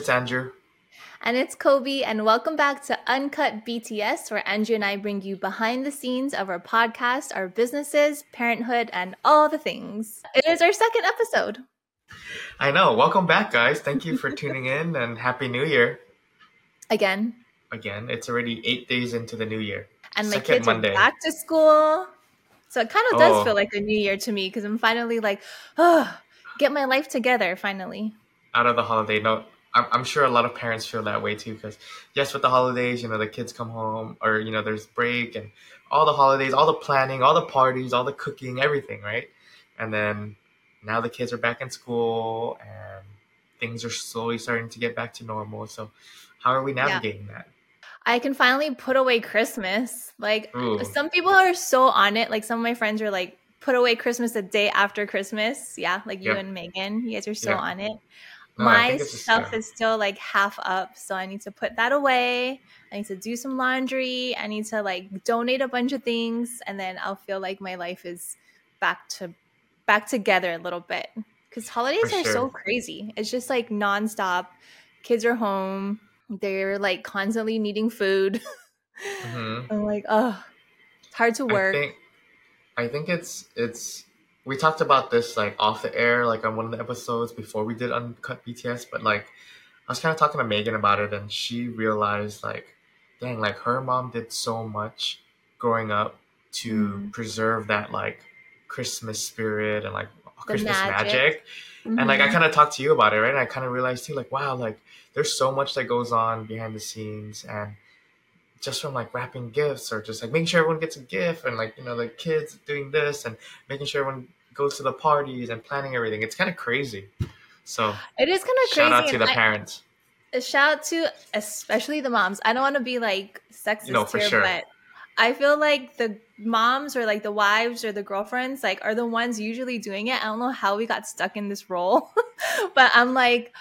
it's Andrew. And it's Kolby, and welcome back to Uncut BTS, where Andrew and I bring you behind the scenes of our podcast, our businesses, parenthood, and all the things. It is our second episode. I know. Welcome back, guys. Thank you for tuning in and Happy New Year. Again. Again. It's already eight days into the new year. And my second kids Monday. are back to school. So it kind of does oh. feel like a new year to me because I'm finally like, oh, get my life together finally. Out of the holiday. No, I'm, I'm sure a lot of parents feel that way too because yes with the holidays you know the kids come home or you know there's break and all the holidays all the planning all the parties all the cooking everything right and then now the kids are back in school and things are slowly starting to get back to normal so how are we navigating yeah. that I can finally put away Christmas. Like Ooh. some people are so on it. Like some of my friends are like, put away Christmas the day after Christmas. Yeah, like you yep. and Megan, you guys are so yep. on it. No, my stuff is still like half up, so I need to put that away. I need to do some laundry. I need to like donate a bunch of things, and then I'll feel like my life is back to back together a little bit. Because holidays For are sure. so crazy. It's just like nonstop. Kids are home. They're like constantly needing food. Mm-hmm. I'm like, oh, it's hard to work. I think, I think it's it's we talked about this like off the air, like on one of the episodes before we did Uncut BTS, but like I was kind of talking to Megan about it, and she realized like, dang, like her mom did so much growing up to mm. preserve that like Christmas spirit and like the Christmas magic. magic. Mm-hmm. And like I mm-hmm. kind of talked to you about it, right? And I kind of realized too, like, wow, like there's so much that goes on behind the scenes, and just from like wrapping gifts or just like making sure everyone gets a gift and like you know the kids doing this and making sure everyone goes to the parties and planning everything. It's kind of crazy. So it is kind of crazy shout out to the I, parents. A shout out to especially the moms. I don't want to be like sexist no, here sure. but i feel like the moms or like the wives or the girlfriends like are the ones usually doing it. I don't know how we got stuck in this role but i'm like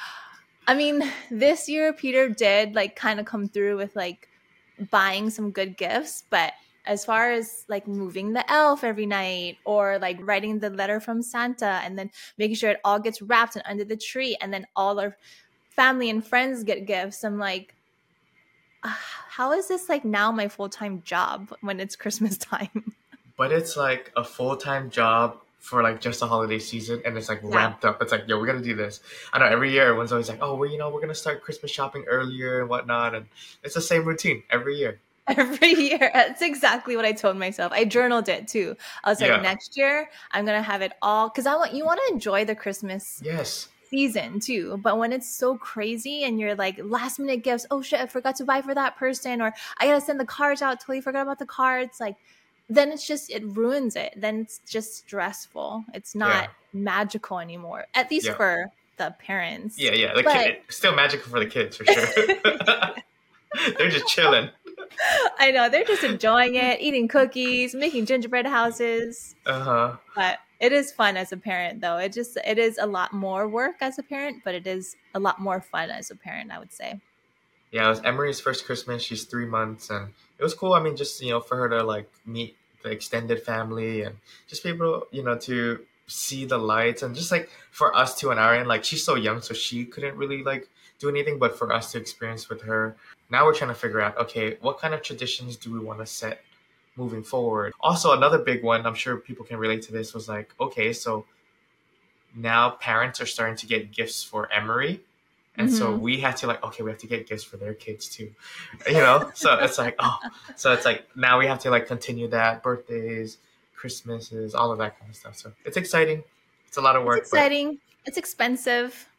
i mean this year peter did like kind of come through with like buying some good gifts, but as far as like moving the elf every night or like writing the letter from Santa and then making sure it all gets wrapped and under the tree and then all our family and friends get gifts, I'm like, uh, how is this like now my full time job when it's Christmas time? But it's like a full time job for like just the holiday season and it's like yeah. ramped up. It's like, yo, we're gonna do this. I know every year everyone's always like, oh, well, you know, we're gonna start Christmas shopping earlier and whatnot, and it's the same routine every year. Every year, that's exactly what I told myself. I journaled it too. I was like, yeah. next year I'm gonna have it all because I want you want to enjoy the Christmas. Yes season too. But when it's so crazy and you're like last minute gifts, oh shit, I forgot to buy for that person, or I gotta send the cards out, totally forgot about the cards. Like then it's just it ruins it. Then it's just stressful. It's not yeah. magical anymore at least yeah. for the parents. Yeah yeah the but... kid, still magical for the kids for sure. They're just chilling. I know they're just enjoying it eating cookies making gingerbread houses. Uh-huh. But it is fun as a parent though. It just it is a lot more work as a parent but it is a lot more fun as a parent i would say. Yeah it was emery's first christmas. She's three months and it was cool. I mean just you know for her to like meet the extended family and just be able, you know, to see the lights and just like for us to on our end, like she's so young, so she couldn't really like do anything, but for us to experience with her, now we're trying to figure out, okay, what kind of traditions do we want to set moving forward? Also, another big one, I'm sure people can relate to this, was like, okay, so now parents are starting to get gifts for Emery and mm-hmm. so we had to like, okay, we have to get gifts for their kids too, you know. so it's like, oh, so it's like now we have to like continue that birthdays, Christmases, all of that kind of stuff. So it's exciting. It's a lot of work. It's exciting. But... It's expensive.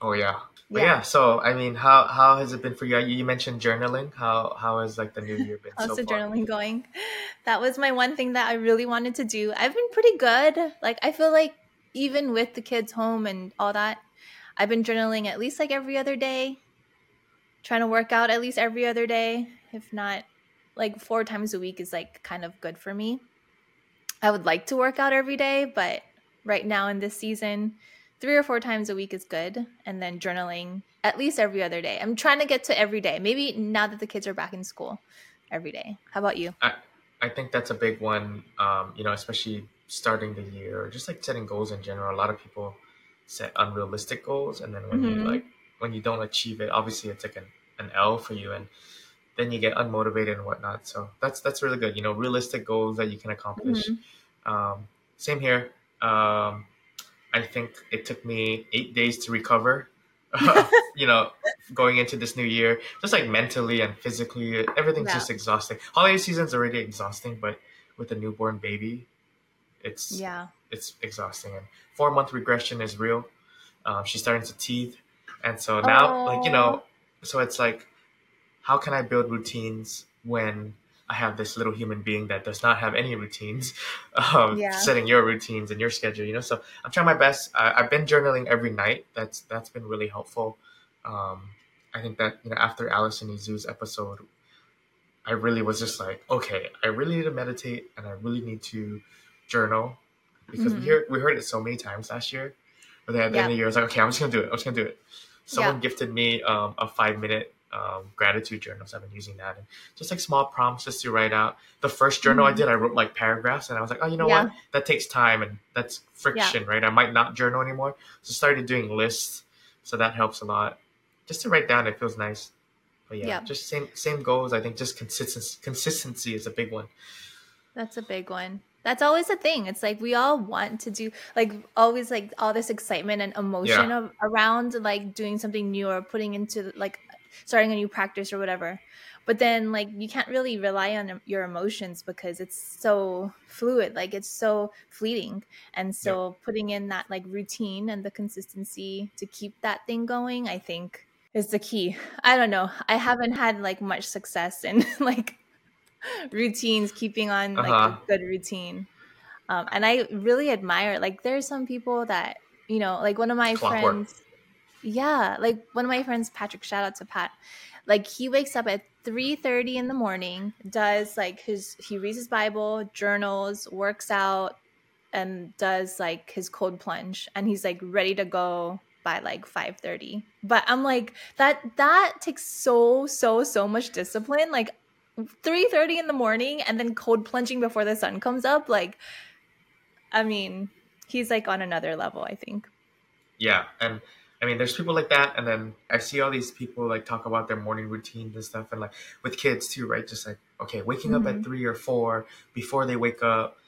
Oh yeah. But yeah. yeah. So I mean, how how has it been for you? You mentioned journaling. How how has like the new year been? How's so the far? journaling going? That was my one thing that I really wanted to do. I've been pretty good. Like I feel like even with the kids home and all that, I've been journaling at least like every other day, trying to work out at least every other day. If not, like four times a week is like kind of good for me. I would like to work out every day, but right now in this season, three or four times a week is good. And then journaling at least every other day. I'm trying to get to every day. Maybe now that the kids are back in school, every day. How about you? I, I think that's a big one, um, you know, especially starting the year just like setting goals in general. A lot of people set unrealistic goals and then when mm-hmm. you like when you don't achieve it, obviously it's like an, an L for you, and then you get unmotivated and whatnot. So that's that's really good. You know, realistic goals that you can accomplish. Mm-hmm. Um, same here. Um, I think it took me eight days to recover. you know, going into this new year, just like mentally and physically, everything's yeah. just exhausting. Holiday season's already exhausting, but with a newborn baby, it's yeah, it's exhausting. And four month regression is real. Um, she's starting to teeth, and so now, oh. like you know, so it's like, how can I build routines when I have this little human being that does not have any routines, um, yeah. setting your routines and your schedule. You know, so I'm trying my best. I, have been journaling every night. That's that's been really helpful. Um, I think that you know after Alice Allison Izu's episode, I really was just like, okay, I really need to meditate and I really need to journal because mm-hmm. we hear we heard it so many times last year. But then at the end of the year, I was like, okay, I'm just gonna do it. I'm just gonna do it. Someone gifted me um, a five minute um, gratitude so I've been using that and just like small prompts just to write out. The first journal mm-hmm. I did, I wrote like paragraphs, and I was like, oh, you know yeah. what? That takes time and that's friction, yeah. right? I might not journal anymore, so started doing lists, so that helps a lot. Just to write down, it feels nice. But yeah, yeah. just same same goals. I think just consistency consistency is a big one. That's a big one. That's always a thing. It's like we all want to do like always like all this excitement and emotion yeah. of, around like doing something new or putting into like starting a new practice or whatever but then like you can't really rely on your emotions because it's so fluid like it's so fleeting and so yeah. putting in that like routine and the consistency to keep that thing going i think is the key i don't know i haven't had like much success in like routines keeping on like uh-huh. a good routine um, and i really admire like there's some people that you know like one of my Clockwork. friends yeah, like one of my friends, Patrick. Shout out to Pat. Like he wakes up at three thirty in the morning, does like his he reads his Bible, journals, works out, and does like his cold plunge, and he's like ready to go by like 5:30. But I'm like that that takes so so so much discipline like 3:30 in the morning and then cold plunging before the sun comes up like I mean, he's like on another level, I think. Yeah, and I mean, there's people like that, and then I see all these people like talk about their morning routines and stuff, and like with kids too, right? Just like okay, waking mm-hmm. up at mm-hmm. three or four before they wake up,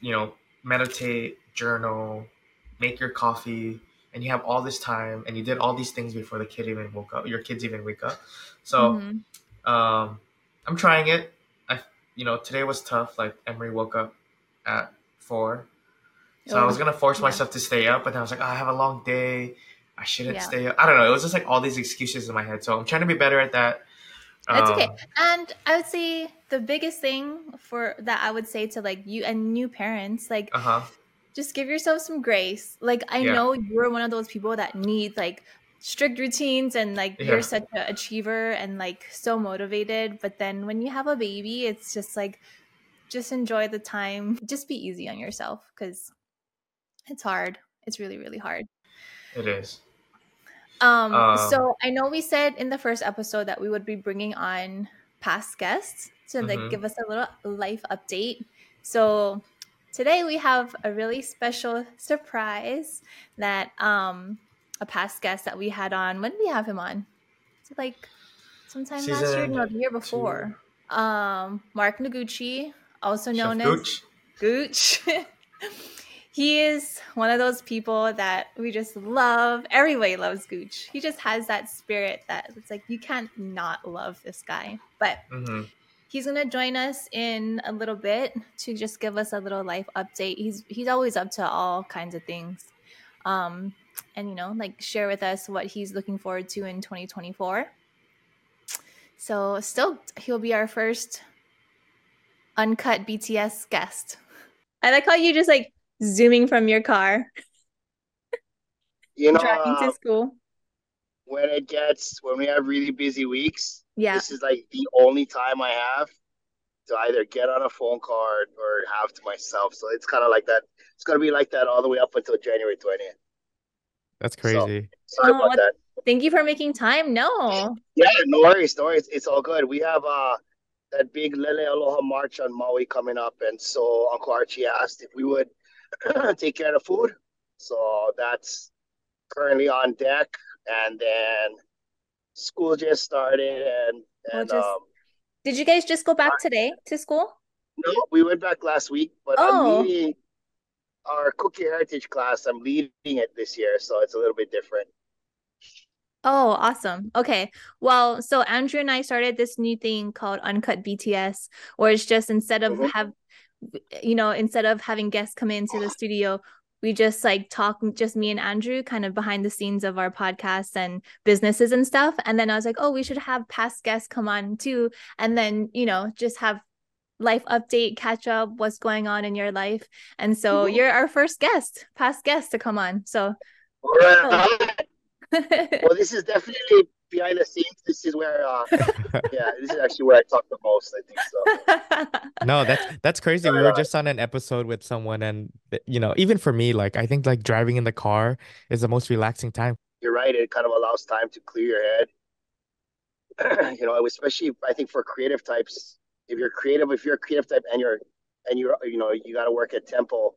you know, meditate, journal, make your coffee, and you have all this time, and you did all these things before the kid even woke up. Your kids even wake up. So, mm-hmm. um, I'm trying it. I, you know, today was tough. Like Emery woke up at four so oh, I was gonna force yeah. myself to stay up, but I was like, oh, I have a long day. I shouldn't yeah. stay up. I don't know. It was just like all these excuses in my head. So I'm trying to be better at that. That's um, okay. And I would say the biggest thing for that I would say to like you and new parents, like uh-huh. just give yourself some grace. Like I yeah. know you're one of those people that need like strict routines and like yeah. you're such an achiever and like so motivated. But then when you have a baby, it's just like just enjoy the time. Just be easy on yourself because it's hard. It's really, really hard. It is. Um, um, so I know we said in the first episode that we would be bringing on past guests to mm-hmm. like give us a little life update. So today we have a really special surprise that um a past guest that we had on. When did we have him on? like sometime Season last year, no, the year before. Two. Um, Mark Noguchi, also known Chef as Gooch. Gooch. he is one of those people that we just love. Everybody loves Gooch. He just has that spirit that it's like you can't not love this guy. But mm-hmm. he's gonna join us in a little bit to just give us a little life update. He's he's always up to all kinds of things. Um, and you know, like share with us what he's looking forward to in 2024. So still he'll be our first uncut BTS guest. I like how you just like zooming from your car. You know, driving to uh, school. When it gets when we have really busy weeks, yeah, this is like the only time I have to either get on a phone card or have to myself. So it's kind of like that. It's gonna be like that all the way up until January twentieth. That's crazy. So, sorry oh, about that. Thank you for making time. No. Yeah, no worries, no worries. It's all good. We have uh that big Lele Aloha March on Maui coming up, and so Uncle Archie asked if we would take care of the food. So that's currently on deck. and then school just started, and and just, um, did you guys just go back today to school? No, we went back last week, but oh. I'm leading our cookie heritage class. I'm leading it this year, so it's a little bit different. Oh, awesome. Okay. Well, so Andrew and I started this new thing called Uncut BTS, where it's just instead of mm-hmm. have you know, instead of having guests come into the studio, we just like talk just me and Andrew kind of behind the scenes of our podcasts and businesses and stuff. And then I was like, oh, we should have past guests come on too. And then, you know, just have life update, catch up, what's going on in your life. And so mm-hmm. you're our first guest, past guest to come on. So well, this is definitely behind the scenes. This is where, uh, yeah, this is actually where I talk the most. I think so. no, that's that's crazy. we were just on an episode with someone, and you know, even for me, like I think like driving in the car is the most relaxing time. You're right. It kind of allows time to clear your head. you know, especially I think for creative types, if you're creative, if you're a creative type and you're and you're you know you got to work at tempo,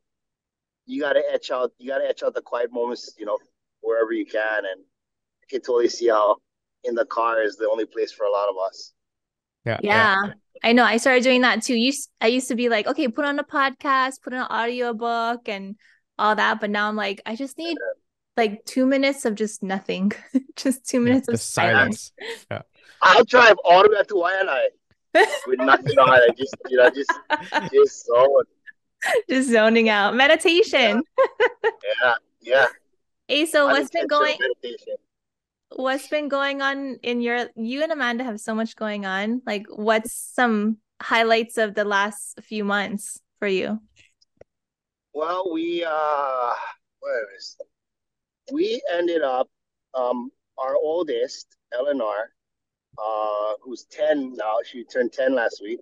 you got to etch out you got to etch out the quiet moments. You know, wherever you can. And I can totally see how in the car is the only place for a lot of us. Yeah. Yeah. yeah. I know. I started doing that too. You, I used to be like, okay, put on a podcast, put on an audiobook and all that. But now I'm like, I just need like two minutes of just nothing, just two minutes yeah, of silence. silence. Yeah. I'll drive all the way to Waianae with nothing on it. Just, you know, just, just zone. Just zoning out. Meditation. yeah. Yeah. Hey, so what's been going? What's been going on in your? You and Amanda have so much going on. Like, what's some highlights of the last few months for you? Well, we uh, where is? We ended up. Um, our oldest, Eleanor, uh, who's ten now. She turned ten last week.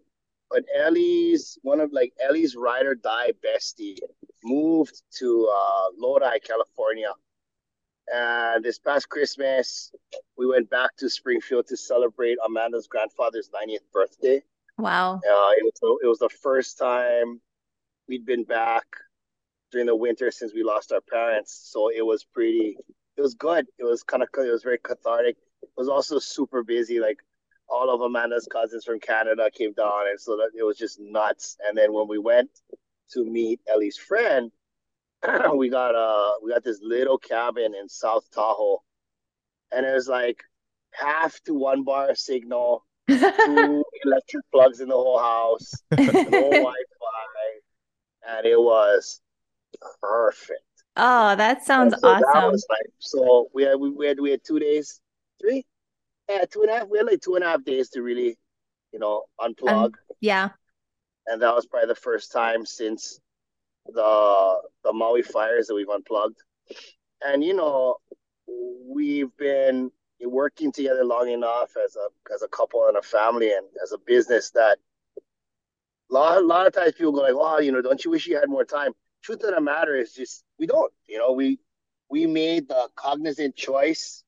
But Ellie's one of like Ellie's ride or die bestie moved to uh, Lodi, California and this past Christmas, we went back to Springfield to celebrate Amanda's grandfather's 90th birthday. Wow. Uh, it, was, it was the first time we'd been back during the winter since we lost our parents. So it was pretty, it was good. It was kind of, it was very cathartic. Was also super busy. Like all of Amanda's cousins from Canada came down. And so that it was just nuts. And then when we went to meet Ellie's friend, we got uh we got this little cabin in South Tahoe, and it was like half to one bar signal, two electric plugs in the whole house, no Wi-Fi, and it was perfect. Oh, that sounds so awesome. That was like, so we had we, we had we had two days, three, yeah, two and a half. We had like two and a half days to really, you know, unplug. Um, yeah. And that was probably the first time since the the Maui fires that we've unplugged, and you know we've been working together long enough as a as a couple and a family and as a business that a lot, a lot of times people go like, "Wow, you know, don't you wish you had more time?" Truth of the matter is just we don't. You know, we we made the cognizant choice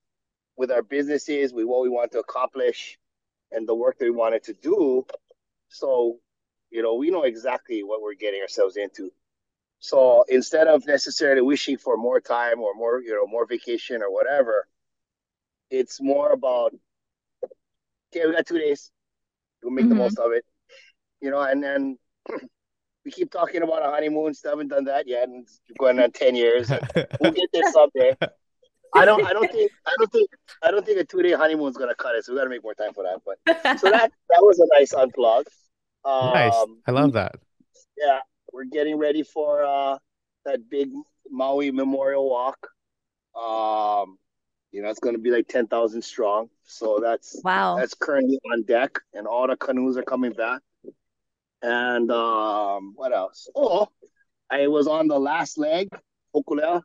with our businesses, with what we want to accomplish, and the work that we wanted to do. So, you know, we know exactly what we're getting ourselves into. So instead of necessarily wishing for more time or more, you know, more vacation or whatever, it's more about okay, we got two days. We'll make mm-hmm. the most of it. You know, and then we keep talking about a honeymoon, still haven't done that yet, and going on ten years. we'll get there someday. I don't I don't think I don't think I don't think a two day honeymoon is gonna cut it, so we gotta make more time for that. But so that that was a nice unplug. Um, nice. I love that. Yeah we're getting ready for uh, that big Maui Memorial Walk. Um, you know, it's going to be like ten thousand strong. So that's wow. That's currently on deck, and all the canoes are coming back. And um, what else? Oh, I was on the last leg, Hokulea.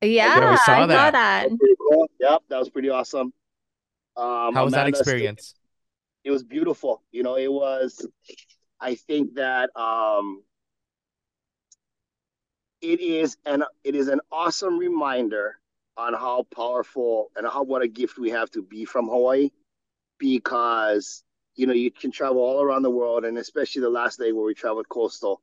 Yeah, yeah, we saw I that. Saw that. that cool. Yep, that was pretty awesome. Um, How was Amanda that experience? It was beautiful. You know, it was. I think that um, it is an it is an awesome reminder on how powerful and how what a gift we have to be from Hawaii because you know you can travel all around the world and especially the last day where we traveled coastal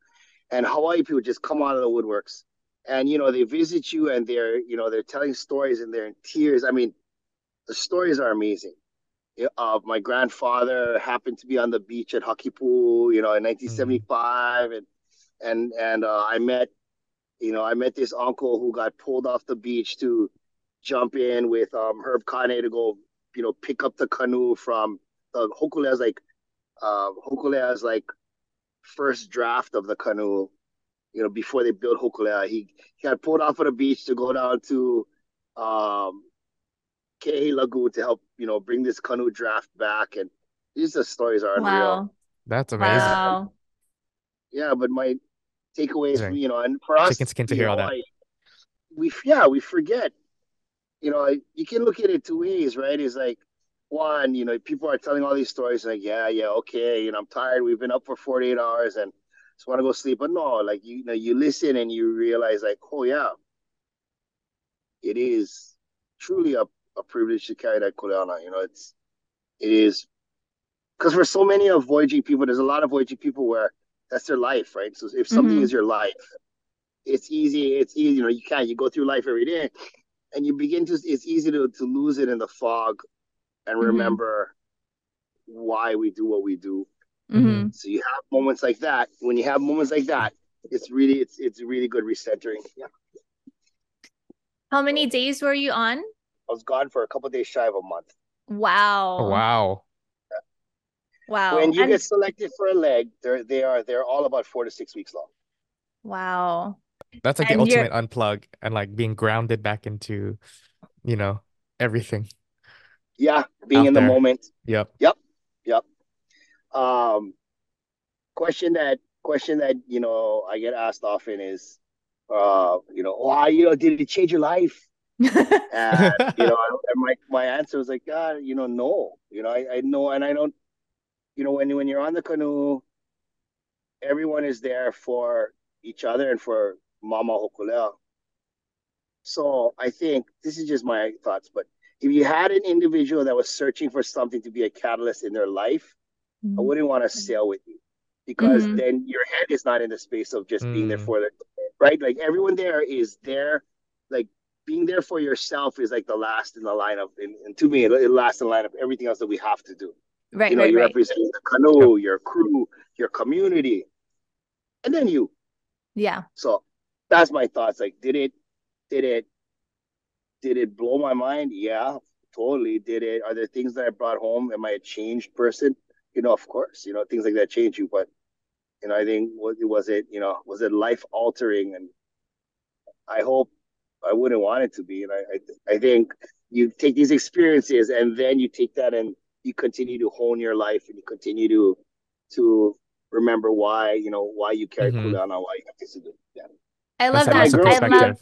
and Hawaii people just come out of the woodworks and you know they visit you and they're you know they're telling stories and they're in tears I mean the stories are amazing. Of uh, my grandfather happened to be on the beach at Hakipu, you know, in 1975, mm. and and and uh, I met, you know, I met this uncle who got pulled off the beach to jump in with um, Herb Kane to go, you know, pick up the canoe from the Hokulea's like, uh, Hokulea's like first draft of the canoe, you know, before they built Hokulea. He, he got pulled off of the beach to go down to um, Ke'ehi Lagoon to help, you know, bring this canoe draft back. And these the stories are unreal. Wow. That's amazing. Wow. Yeah, but my takeaways, you know, and for us, chicken skin to hear know, all that. I, we yeah, we forget. You know, you can look at it two ways, right? It's like one, you know, people are telling all these stories like, yeah, yeah, okay, you know, I'm tired. We've been up for 48 hours and just want to go sleep. But no, like you, you know, you listen and you realize like, oh yeah, it is truly a, a privilege to carry that kuleana. You know, it's it is because for so many of voyaging people, there's a lot of voyaging people where that's their life, right? So if something mm-hmm. is your life, it's easy. It's easy. You know, you can't. You go through life every day, and you begin to. It's easy to to lose it in the fog, and mm-hmm. remember why we do what we do. Mm-hmm. So you have moments like that. When you have moments like that, it's really it's it's really good recentering. Yeah. How many days were you on? I was gone for a couple days shy of a month. Wow. Oh, wow. Wow. When you and... get selected for a leg, they're they are they're all about four to six weeks long. Wow. That's like and the ultimate you're... unplug and like being grounded back into, you know, everything. Yeah, being in there. the moment. Yep. Yep. Yep. Um question that question that, you know, I get asked often is uh, you know, why, you know, did it change your life? and, you know, and my my answer was like, God, you know, no, you know, I, I know, and I don't, you know, when when you're on the canoe, everyone is there for each other and for Mama Hokulea. So I think this is just my thoughts, but if you had an individual that was searching for something to be a catalyst in their life, mm-hmm. I wouldn't want to sail with you because mm-hmm. then your head is not in the space of just being there mm. for the right? Like everyone there is there, like being there for yourself is like the last in the lineup. And, and to me, it, it lasts in the line of everything else that we have to do. Right. You know, right, you right. represent the canoe, your crew, your community, and then you. Yeah. So that's my thoughts. Like, did it, did it, did it blow my mind? Yeah, totally. Did it? Are there things that I brought home? Am I a changed person? You know, of course. You know, things like that change you, but you know, I think was, was it, you know, was it life altering? And I hope I wouldn't want it to be. And I, I, I think you take these experiences and then you take that and you continue to hone your life and you continue to, to remember why, you know, why you carry mm-hmm. Kuleana, why you have to do. Yeah. I love That's that. I love,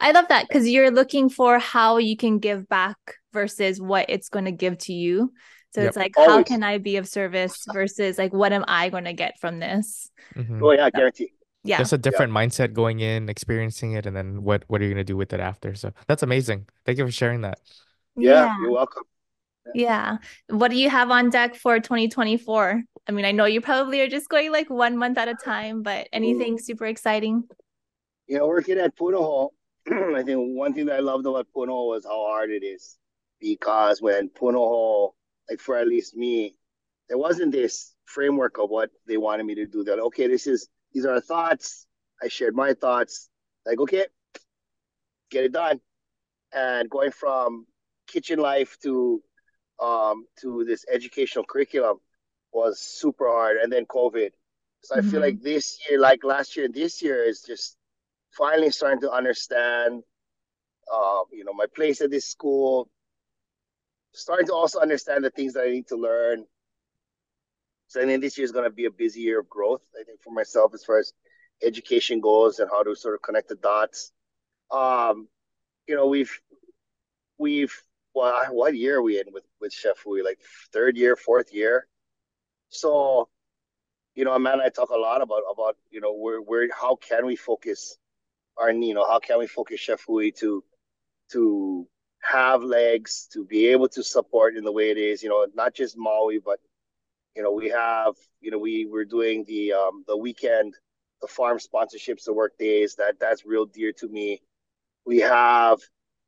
I love that because you're looking for how you can give back versus what it's going to give to you. So yep. it's like, Always. how can I be of service versus like, what am I going to get from this? Mm-hmm. Oh yeah, guarantee. Yeah, just a different yeah. mindset going in, experiencing it, and then what what are you going to do with it after? So that's amazing. Thank you for sharing that. Yeah, yeah. you're welcome. Yeah. What do you have on deck for 2024? I mean, I know you probably are just going like one month at a time, but anything super exciting? You know, working at Punahou, I think one thing that I loved about Punahou was how hard it is. Because when Punahou like for at least me, there wasn't this framework of what they wanted me to do. That okay, this is these are our thoughts. I shared my thoughts. Like okay, get it done. And going from kitchen life to um, to this educational curriculum was super hard. And then COVID. So mm-hmm. I feel mm-hmm. like this year, like last year and this year, is just finally starting to understand, uh, you know, my place at this school, starting to also understand the things that I need to learn. So I think this year is going to be a busy year of growth. I think for myself as far as education goes and how to sort of connect the dots. Um, you know, we've we've well, what year are we in with with Chef Hui? Like third year, fourth year. So, you know, Amanda and I talk a lot about about you know where where how can we focus our you know how can we focus Chef Hui to to have legs to be able to support in the way it is. You know, not just Maui, but you know, we have you know we we're doing the um, the weekend, the farm sponsorships, the work days. That that's real dear to me. We have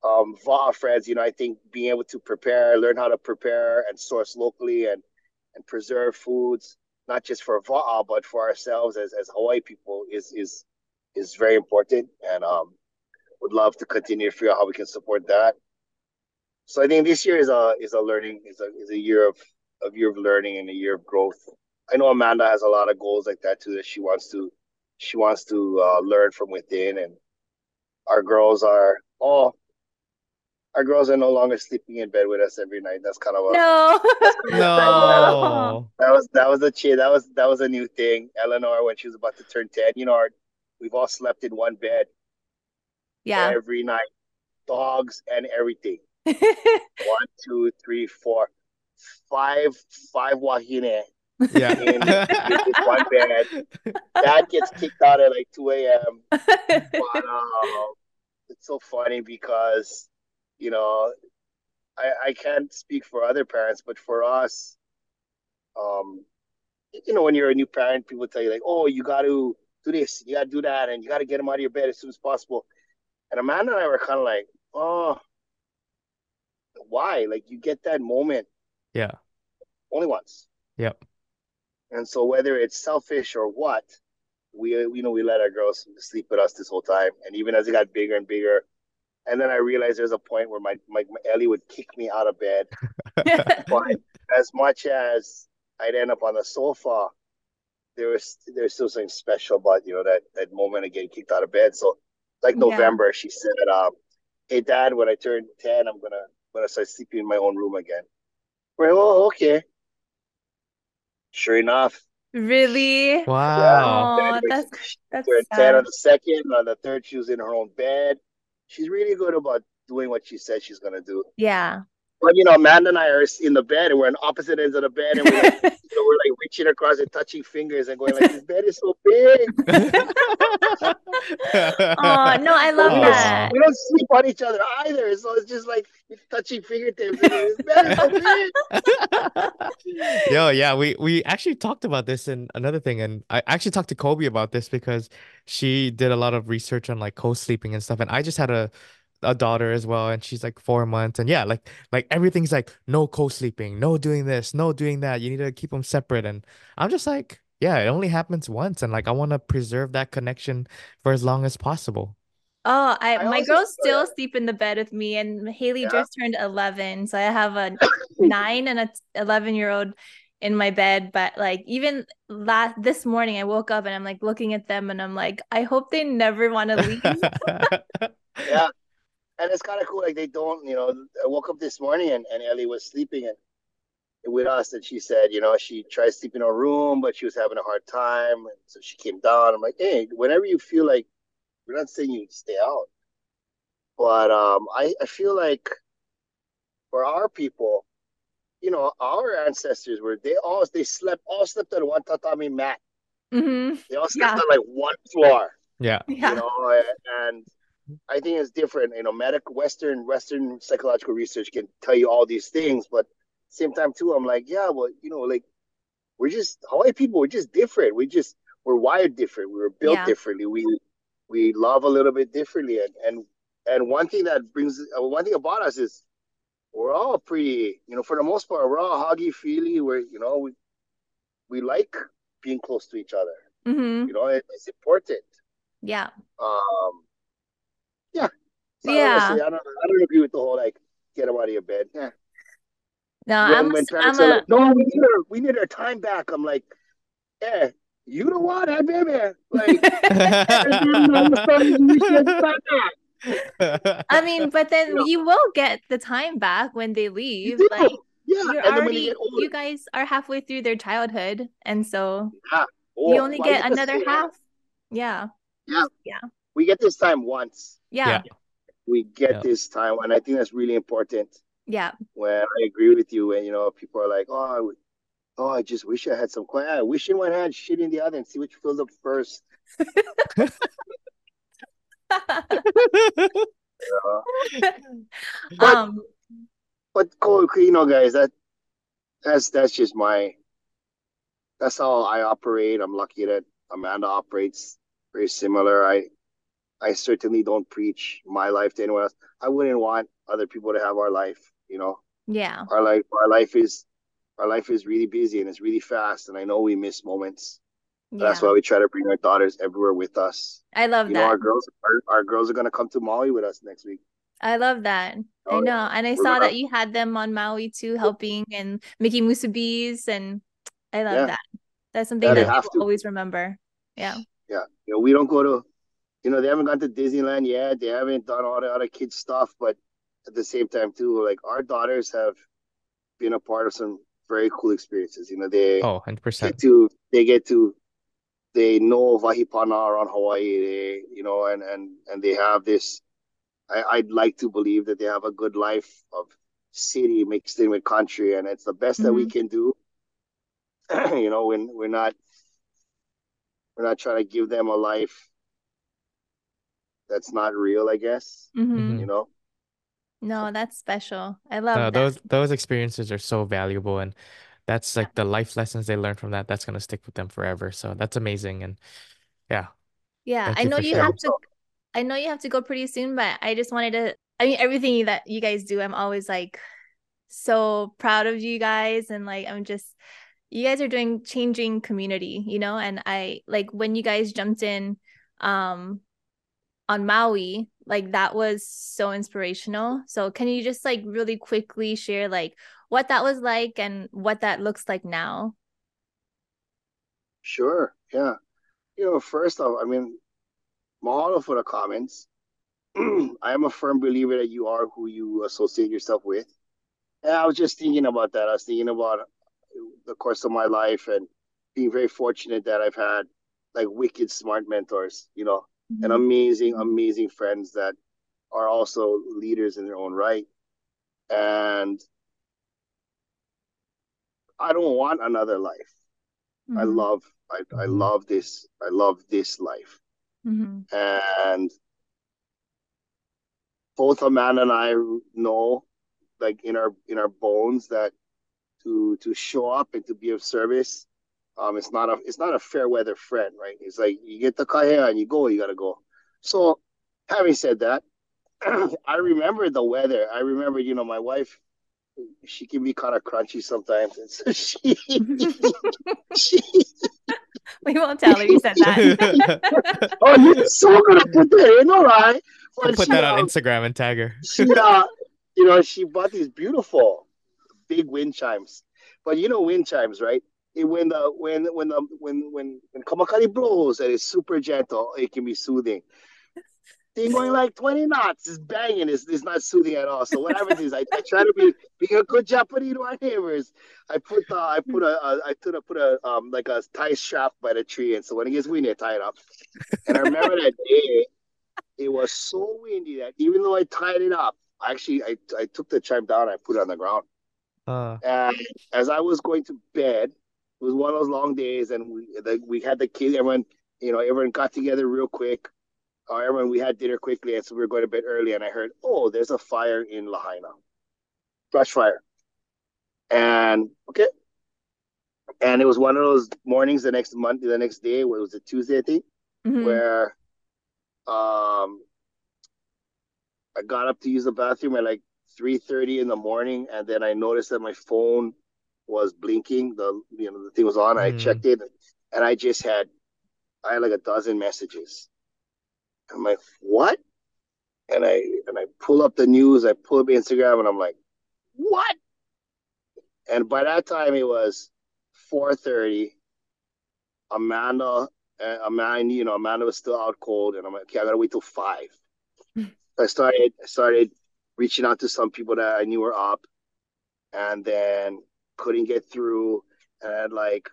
um, VA friends, you know, I think being able to prepare, learn how to prepare and source locally and and preserve foods, not just for VA but for ourselves as, as Hawaii people, is is is very important. And um, would love to continue to figure out how we can support that. So I think this year is a is a learning is a is a year of a year of learning and a year of growth. I know Amanda has a lot of goals like that too that she wants to she wants to uh, learn from within and our girls are all our girls are no longer sleeping in bed with us every night. That's kind of a no, no. That was that was a cheer. That was that was a new thing. Eleanor, when she was about to turn ten, you know, our, we've all slept in one bed. Yeah, every night, dogs and everything. One, two, three, four, five, five wahine. Yeah, in, one bed. Dad gets kicked out at like two a.m. But uh, it's so funny because you know, I, I can't speak for other parents, but for us, um, you know, when you're a new parent, people tell you like, oh, you got to do this, you got to do that, and you got to get them out of your bed as soon as possible. And Amanda and I were kind of like, oh, why? Like you get that moment, yeah, only once. Yep. And so whether it's selfish or what, we you know we let our girls sleep with us this whole time, and even as it got bigger and bigger, and then I realized there's a point where my, my, my Ellie would kick me out of bed. but as much as I'd end up on the sofa, there was there's still something special about you know that that moment of getting kicked out of bed. So like November, yeah. she said, um, "Hey Dad, when I turn ten, I'm gonna gonna start sleeping in my own room again." We're like, "Oh, okay." Sure enough. Really? Wow. Yeah. Oh, that's that's sad. on the second. On the third, she was in her own bed she's really good about doing what she says she's gonna do. Yeah. But you know, Amanda and I are in the bed and we're on opposite ends of the bed and we're like, you know, we're like reaching across and touching fingers and going like, this bed is so big. oh no, I love we that. Don't, we don't sleep on each other either, so it's just like touching fingertips. this bed is so big. Yo, yeah, we we actually talked about this in another thing, and I actually talked to Kolby about this because she did a lot of research on like co-sleeping and stuff, and I just had a a daughter as well and she's like four months and yeah like like everything's like no co-sleeping no doing this no doing that you need to keep them separate and i'm just like yeah it only happens once and like i want to preserve that connection for as long as possible Oh, I, I my girls still sleep in the bed with me, and Haley yeah. just turned eleven, so I have a nine and a eleven year old in my bed. But like even last this morning, I woke up and I'm like looking at them, and I'm like, I hope they never want to leave. yeah, and it's kind of cool. Like they don't, you know. I woke up this morning and, and Ellie was sleeping and with us, and she said, you know, she tried sleeping in her room, but she was having a hard time, and so she came down. I'm like, hey, whenever you feel like, we're not saying you stay out, but um, I I feel like for our people, you know, our ancestors were they all they slept all slept on one tatami mat. Mm-hmm. They all slept yeah. on like one floor. Yeah. yeah. You know, and I think it's different. You know, medical Western Western psychological research can tell you all these things, but same time too, I'm like, yeah, well, you know, like we're just Hawaii people. We're just different. We just we're wired different. We were built yeah. differently. We we love a little bit differently, and and and one thing that brings uh, one thing about us is we're all pretty. You know, for the most part, we're all huggy feely. We're you know we we like being close to each other. Mm-hmm. You know, it, it's important. Yeah. Um yeah. So yeah. I don't, I don't agree with the whole like get them out of your bed. Yeah. No, when, I'm, when I'm a... like, no, we need our we need our time back. I'm like, yeah, you know what, I baby, like. I mean, but then you, know, you will get the time back when they leave. Like, yeah, you're and already, you guys are halfway through their childhood, and so yeah. oh, you only get another half. Yeah. Yeah. Yeah we get this time once. Yeah. yeah. We get yeah. this time, and I think that's really important. Yeah. When I agree with you, and you know, people are like, "Oh, oh, I just wish I had some quiet. I wish in one hand, shit in the other, and see which fills up first. but, um, but cool, you know, guys, that that's that's just my that's how I operate. I'm lucky that Amanda operates very similar. I I certainly don't preach my life to anyone else. I wouldn't want other people to have our life, you know. Yeah. Our life our life is our life is really busy and it's really fast and I know we miss moments. Yeah. That's why we try to bring our daughters everywhere with us. I love you that. Know, our girls our, our girls are gonna come to Maui with us next week. I love that. Oh, I know. And I saw that you had them on Maui too, helping and making musubis and I love yeah. that. That's something yeah, that people always remember. Yeah. Yeah. You know, we don't go to you know, they haven't gone to Disneyland yet. They haven't done all the other kids stuff, but at the same time too, like our daughters have been a part of some very cool experiences. You know, they oh, 100%. get to they get to they know Vahipana around Hawaii. They you know, and and and they have this. I, I'd like to believe that they have a good life of city mixed in with country, and it's the best mm-hmm. that we mm-hmm. can do. you know, when we're not we're not trying to give them a life that's not real. I guess mm-hmm. you know. No, that's special. I love uh, those those experiences are so valuable and that's like the life lessons they learn from that that's going to stick with them forever. So that's amazing and yeah. Yeah, I know you have to I know you have to go pretty soon, but I just wanted to I mean everything that you guys do, I'm always like so proud of you guys and like I'm just you guys are doing changing community, you know, and I like when you guys jumped in um on Maui, like that was so inspirational. So can you just like really quickly share like what that was like and what that looks like now? Sure. Yeah. You know, first off, I mean, mahalo for the comments. I am a firm believer that you are who you associate yourself with. And I was just thinking about that. I was thinking about the course of my life and being very fortunate that I've had like wicked smart mentors, you know, mm-hmm. and amazing, amazing friends that are also leaders in their own right. And I don't want another life. Mm-hmm. I love, I, I mm-hmm. love this. I love this life. Mm-hmm. And both Amanda and I know, like in our in our bones, that to to show up and to be of service um, it's not a it's not a fair weather friend, right? It's like you get the kaya and you go, you gotta go. So, having said that, I remember the weather. I remember, you know, my wife, she can be kind of crunchy sometimes, and so she, she we won't tell her you said that. oh, you're so gonna put that in, all right? But put she, that on um, Instagram and tag her. she, uh, you know, she bought these beautiful big wind chimes. But you know wind chimes, right? It, when the when when the when when when kamakani blows and it's super gentle, it can be soothing. Thing going like 20 knots is banging. It's, it's not soothing at all. So what happens is I, I try to be being a good Japanese to our neighbors. I put the I put a, a I put a put a um like a tie strap by the tree, and so when it gets windy, I tie it up. And I remember that day, it was so windy that even though I tied it up, actually I I took the chime down, I put it on the ground. Uh. And as I was going to bed, it was one of those long days, and we the, we had the kids. Everyone, you know, everyone got together real quick. Uh, everyone, we had dinner quickly, and so we were going to bed early. And I heard, oh, there's a fire in Lahaina, brush fire. And okay, and it was one of those mornings the next month, the next day, where it was a Tuesday, I think, mm-hmm. where um I got up to use the bathroom at like three thirty in the morning, and then I noticed that my phone was blinking. The you know the thing was on. Mm. I checked it, and I just had I had like a dozen messages. I'm like, what? And I and I pull up the news. I pull up Instagram, and I'm like, what? And by that time, it was 4:30. Amanda, uh, Amanda, you know, Amanda was still out cold, and I'm like, okay, I gotta wait till five. I started, I started reaching out to some people that I knew were up, and then couldn't get through. And at like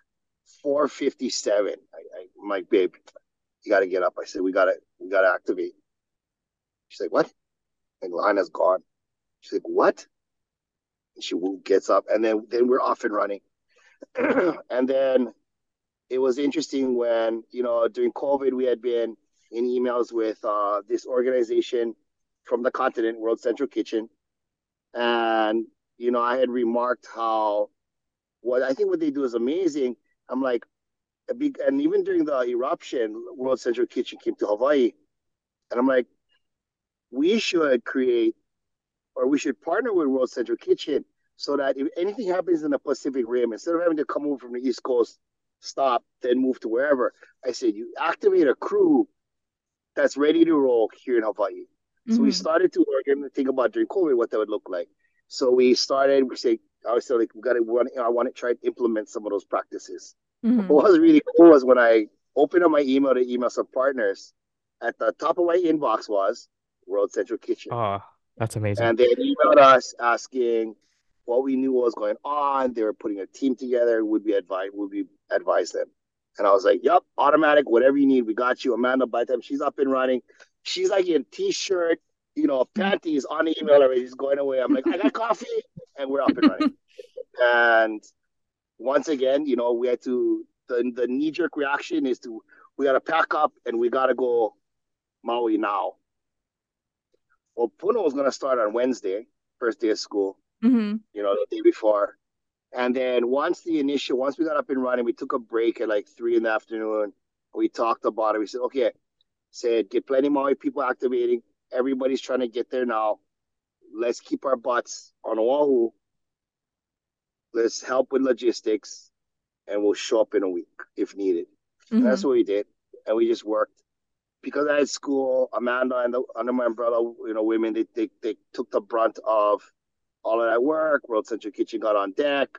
457, I, I'm like, babe, you got to get up. I said, we got to, we got to activate. She's like, what? And Lana's gone. She's like, what? And she gets up and then, then we're off and running. and then it was interesting when, you know, during COVID, we had been in emails with uh, this organization from the continent, World Central Kitchen. And you know, I had remarked how what I think what they do is amazing. I'm like, big, and even during the eruption, World Central Kitchen came to Hawaii. And I'm like, we should create or we should partner with World Central Kitchen so that if anything happens in the Pacific Rim, instead of having to come over from the East Coast, stop, then move to wherever, I said, you activate a crew that's ready to roll here in Hawaii. Mm-hmm. So we mm-hmm. started to work and think about during COVID what that would look like. So we started, we say, I was like, we got to, want, I want to try to implement some of those practices. Mm-hmm. What was really cool was when I opened up my email to email some partners, at the top of my inbox was World Central Kitchen. Oh, that's amazing. And they emailed us asking what we knew was going on. They were putting a team together. Would we advise? Would we advise them? And I was like, "Yep, automatic. Whatever you need, we got you." Amanda, by the time she's up and running, she's like in t-shirt, you know, panties on the email already. She's going away. I'm like, "I got coffee," and we're up and running. and once again, you know, we had to. The the knee jerk reaction is to we got to pack up and we got to go Maui now. Well, Puna was going to start on Wednesday, first day of school, mm-hmm. you know, the day before. And then once the initial, once we got up and running, we took a break at like three in the afternoon. We talked about it. We said, okay, said, get plenty more people activating. Everybody's trying to get there now. Let's keep our butts on Oahu. Let's help with logistics and we'll show up in a week if needed. Mm-hmm. That's what we did. And we just worked because I had school, Amanda and the, under my umbrella, you know, women, they, they, they took the brunt of all of that work. World Central Kitchen got on deck.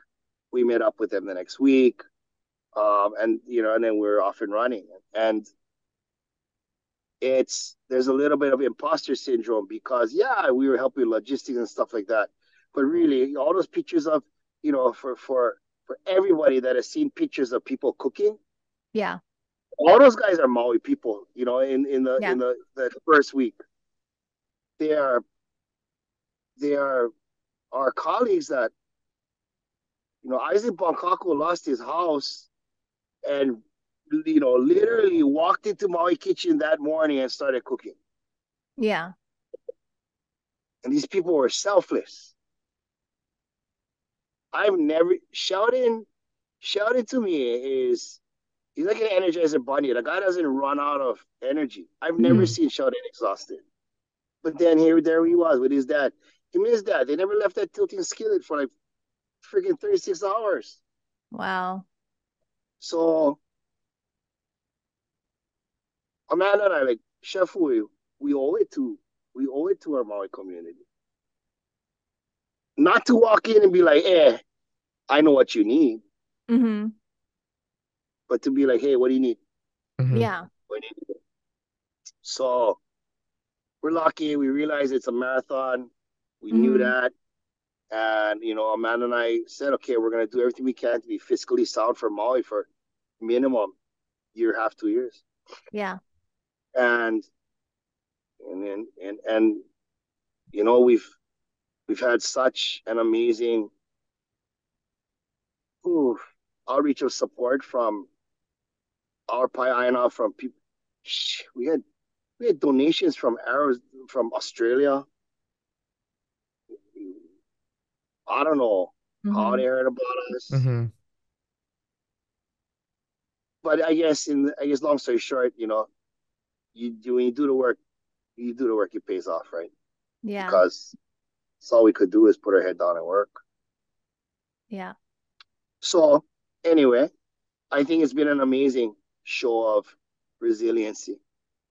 We met up with them the next week. Um, and, you know, and then we are off and running. And it's, there's a little bit of imposter syndrome because, yeah, we were helping logistics and stuff like that. But really, all those pictures of, you know, for, for, for everybody that has seen pictures of people cooking. Yeah all those guys are Maui people, you know, in, in the yeah. in the, the first week. They are they are our colleagues that you know, Isaac Bancaco lost his house and you know, literally walked into Maui kitchen that morning and started cooking. Yeah. And these people were selfless. I've never shouting shouting to me is He's like an energizer bunny. The guy doesn't run out of energy. I've never mm. seen Sheldon exhausted. But then here, there he was with his dad. Him and his dad. They never left that tilting skillet for like freaking 36 hours. Wow. So Amanda and I like Chef we, we owe it to we owe it to our Maui community. Not to walk in and be like, eh, I know what you need. Mm-hmm but to be like, hey, what do you need? Mm-hmm. Yeah. So we're lucky. We realize it's a marathon. We mm-hmm. knew that. And, you know, Amanda and I said, okay, we're going to do everything we can to be fiscally sound for Maui for minimum year, half, two years. Yeah. And, and then, and, and, you know, we've, we've had such an amazing ooh, outreach of support from our Pai'aina from people. We had we had donations from arrows from Australia. I don't know mm-hmm. how they heard about us. Mm-hmm. But I guess in I guess long story short, you know, you do when you do the work, you do the work, it pays off, right? Yeah. Because that's all we could do is put our head down and work. Yeah. So anyway, I think it's been an amazing show of resiliency.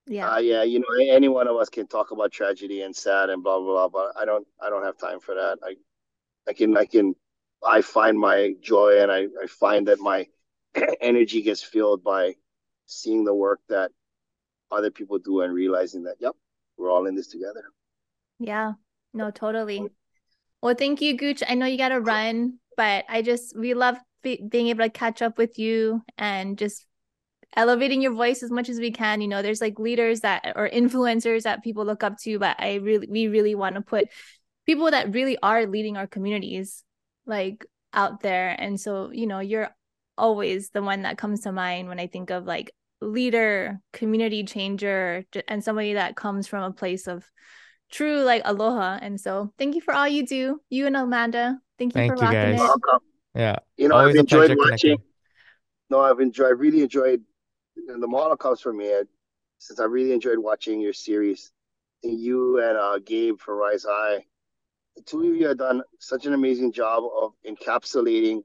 Yeah. Uh, yeah, you know, any one of us can talk about tragedy and sad and blah blah blah, but I don't I don't have time for that. I I can I can I find my joy and I, I find that my energy gets filled by seeing the work that other people do and realizing that yep, we're all in this together. Yeah. No, totally. Well, thank you, Gooch. I know you got to run, but I just we love be- being able to catch up with you and just elevating your voice as much as we can you know there's like leaders that or influencers that people look up to but i really we really want to put people that really are leading our communities like out there and so you know you're always the one that comes to mind when i think of like leader community changer and somebody that comes from a place of true like aloha. And so thank you for all you do you and amanda. Thank you thank for you rocking guys. it. Yeah. You know always i've enjoyed watching. No i've enjoyed really enjoyed and the model comes from me. since I really enjoyed watching your series. And you and uh, Gabe for Rise High, the two of you have done such an amazing job of encapsulating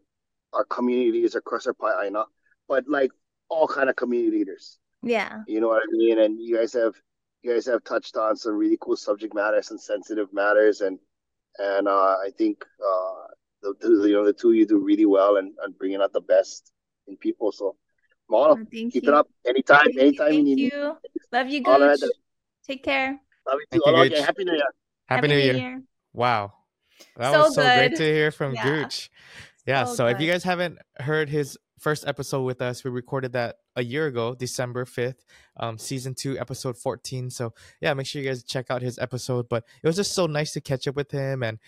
our communities across our Paina, but like all kind of community leaders. Yeah. You know what I mean? And you guys have you guys have touched on some really cool subject matters and sensitive matters and and uh, I think uh, the, the, you know the two of you do really well and, and bringing out the best in people. So, Mala, oh, keep you. it up anytime, thank anytime you. Thank you. Love you, Gooch. Take care. Love you too. You, Happy New Year. Happy, Happy New, Year. Year. Wow. That so was so good. great to hear from yeah. Gooch. Yeah. So, so if you guys haven't heard his first episode with us. We recorded that a year ago, December 5th, um, season two, episode 14. So, yeah, make sure you guys check out his episode. But it was just so nice to catch up with him and,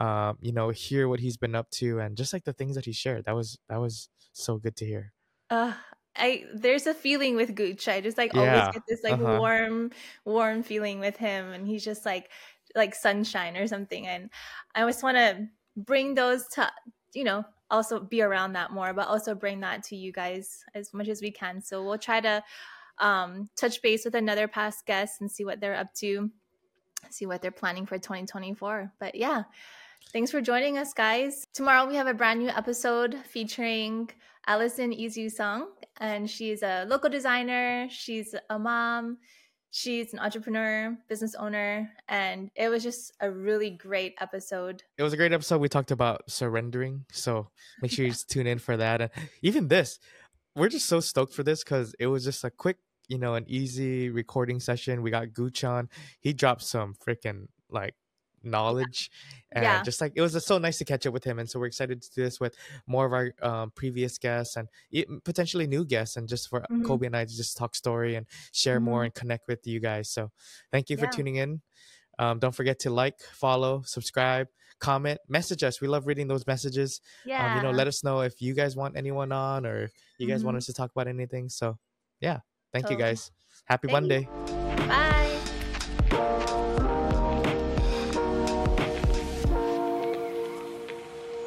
um, you know, hear what he's been up to and just like the things that he shared. That was, that was so good to hear. Uh, I there's a feeling with Gooch. I just like yeah. always get this like uh-huh. warm, warm feeling with him, and he's just like like sunshine or something. And I always want to bring those to you know also be around that more, but also bring that to you guys as much as we can. So we'll try to um, touch base with another past guest and see what they're up to, see what they're planning for 2024. But yeah, thanks for joining us, guys. Tomorrow we have a brand new episode featuring Allison Izu Song, and she's a local designer. She's a mom She's an entrepreneur, business owner, and it was just a really great episode. It was a great episode. We talked about surrendering, so make sure you tune in for that. And even this, we're just so stoked for this because it was just a quick, you know, an easy recording session. We got Gooch on. He dropped some freaking like knowledge and yeah. just like it was so nice to catch up with him and so we're excited to do this with more of our um, previous guests and potentially new guests and just for mm-hmm. Kolby and i to just talk story and share mm-hmm. more and connect with you guys so thank you for tuning in um, don't forget to like follow subscribe comment message us we love reading those messages yeah um, you know let us know if you guys want anyone on or if you guys mm-hmm. want us to talk about anything so yeah thank you guys happy thank monday you. bye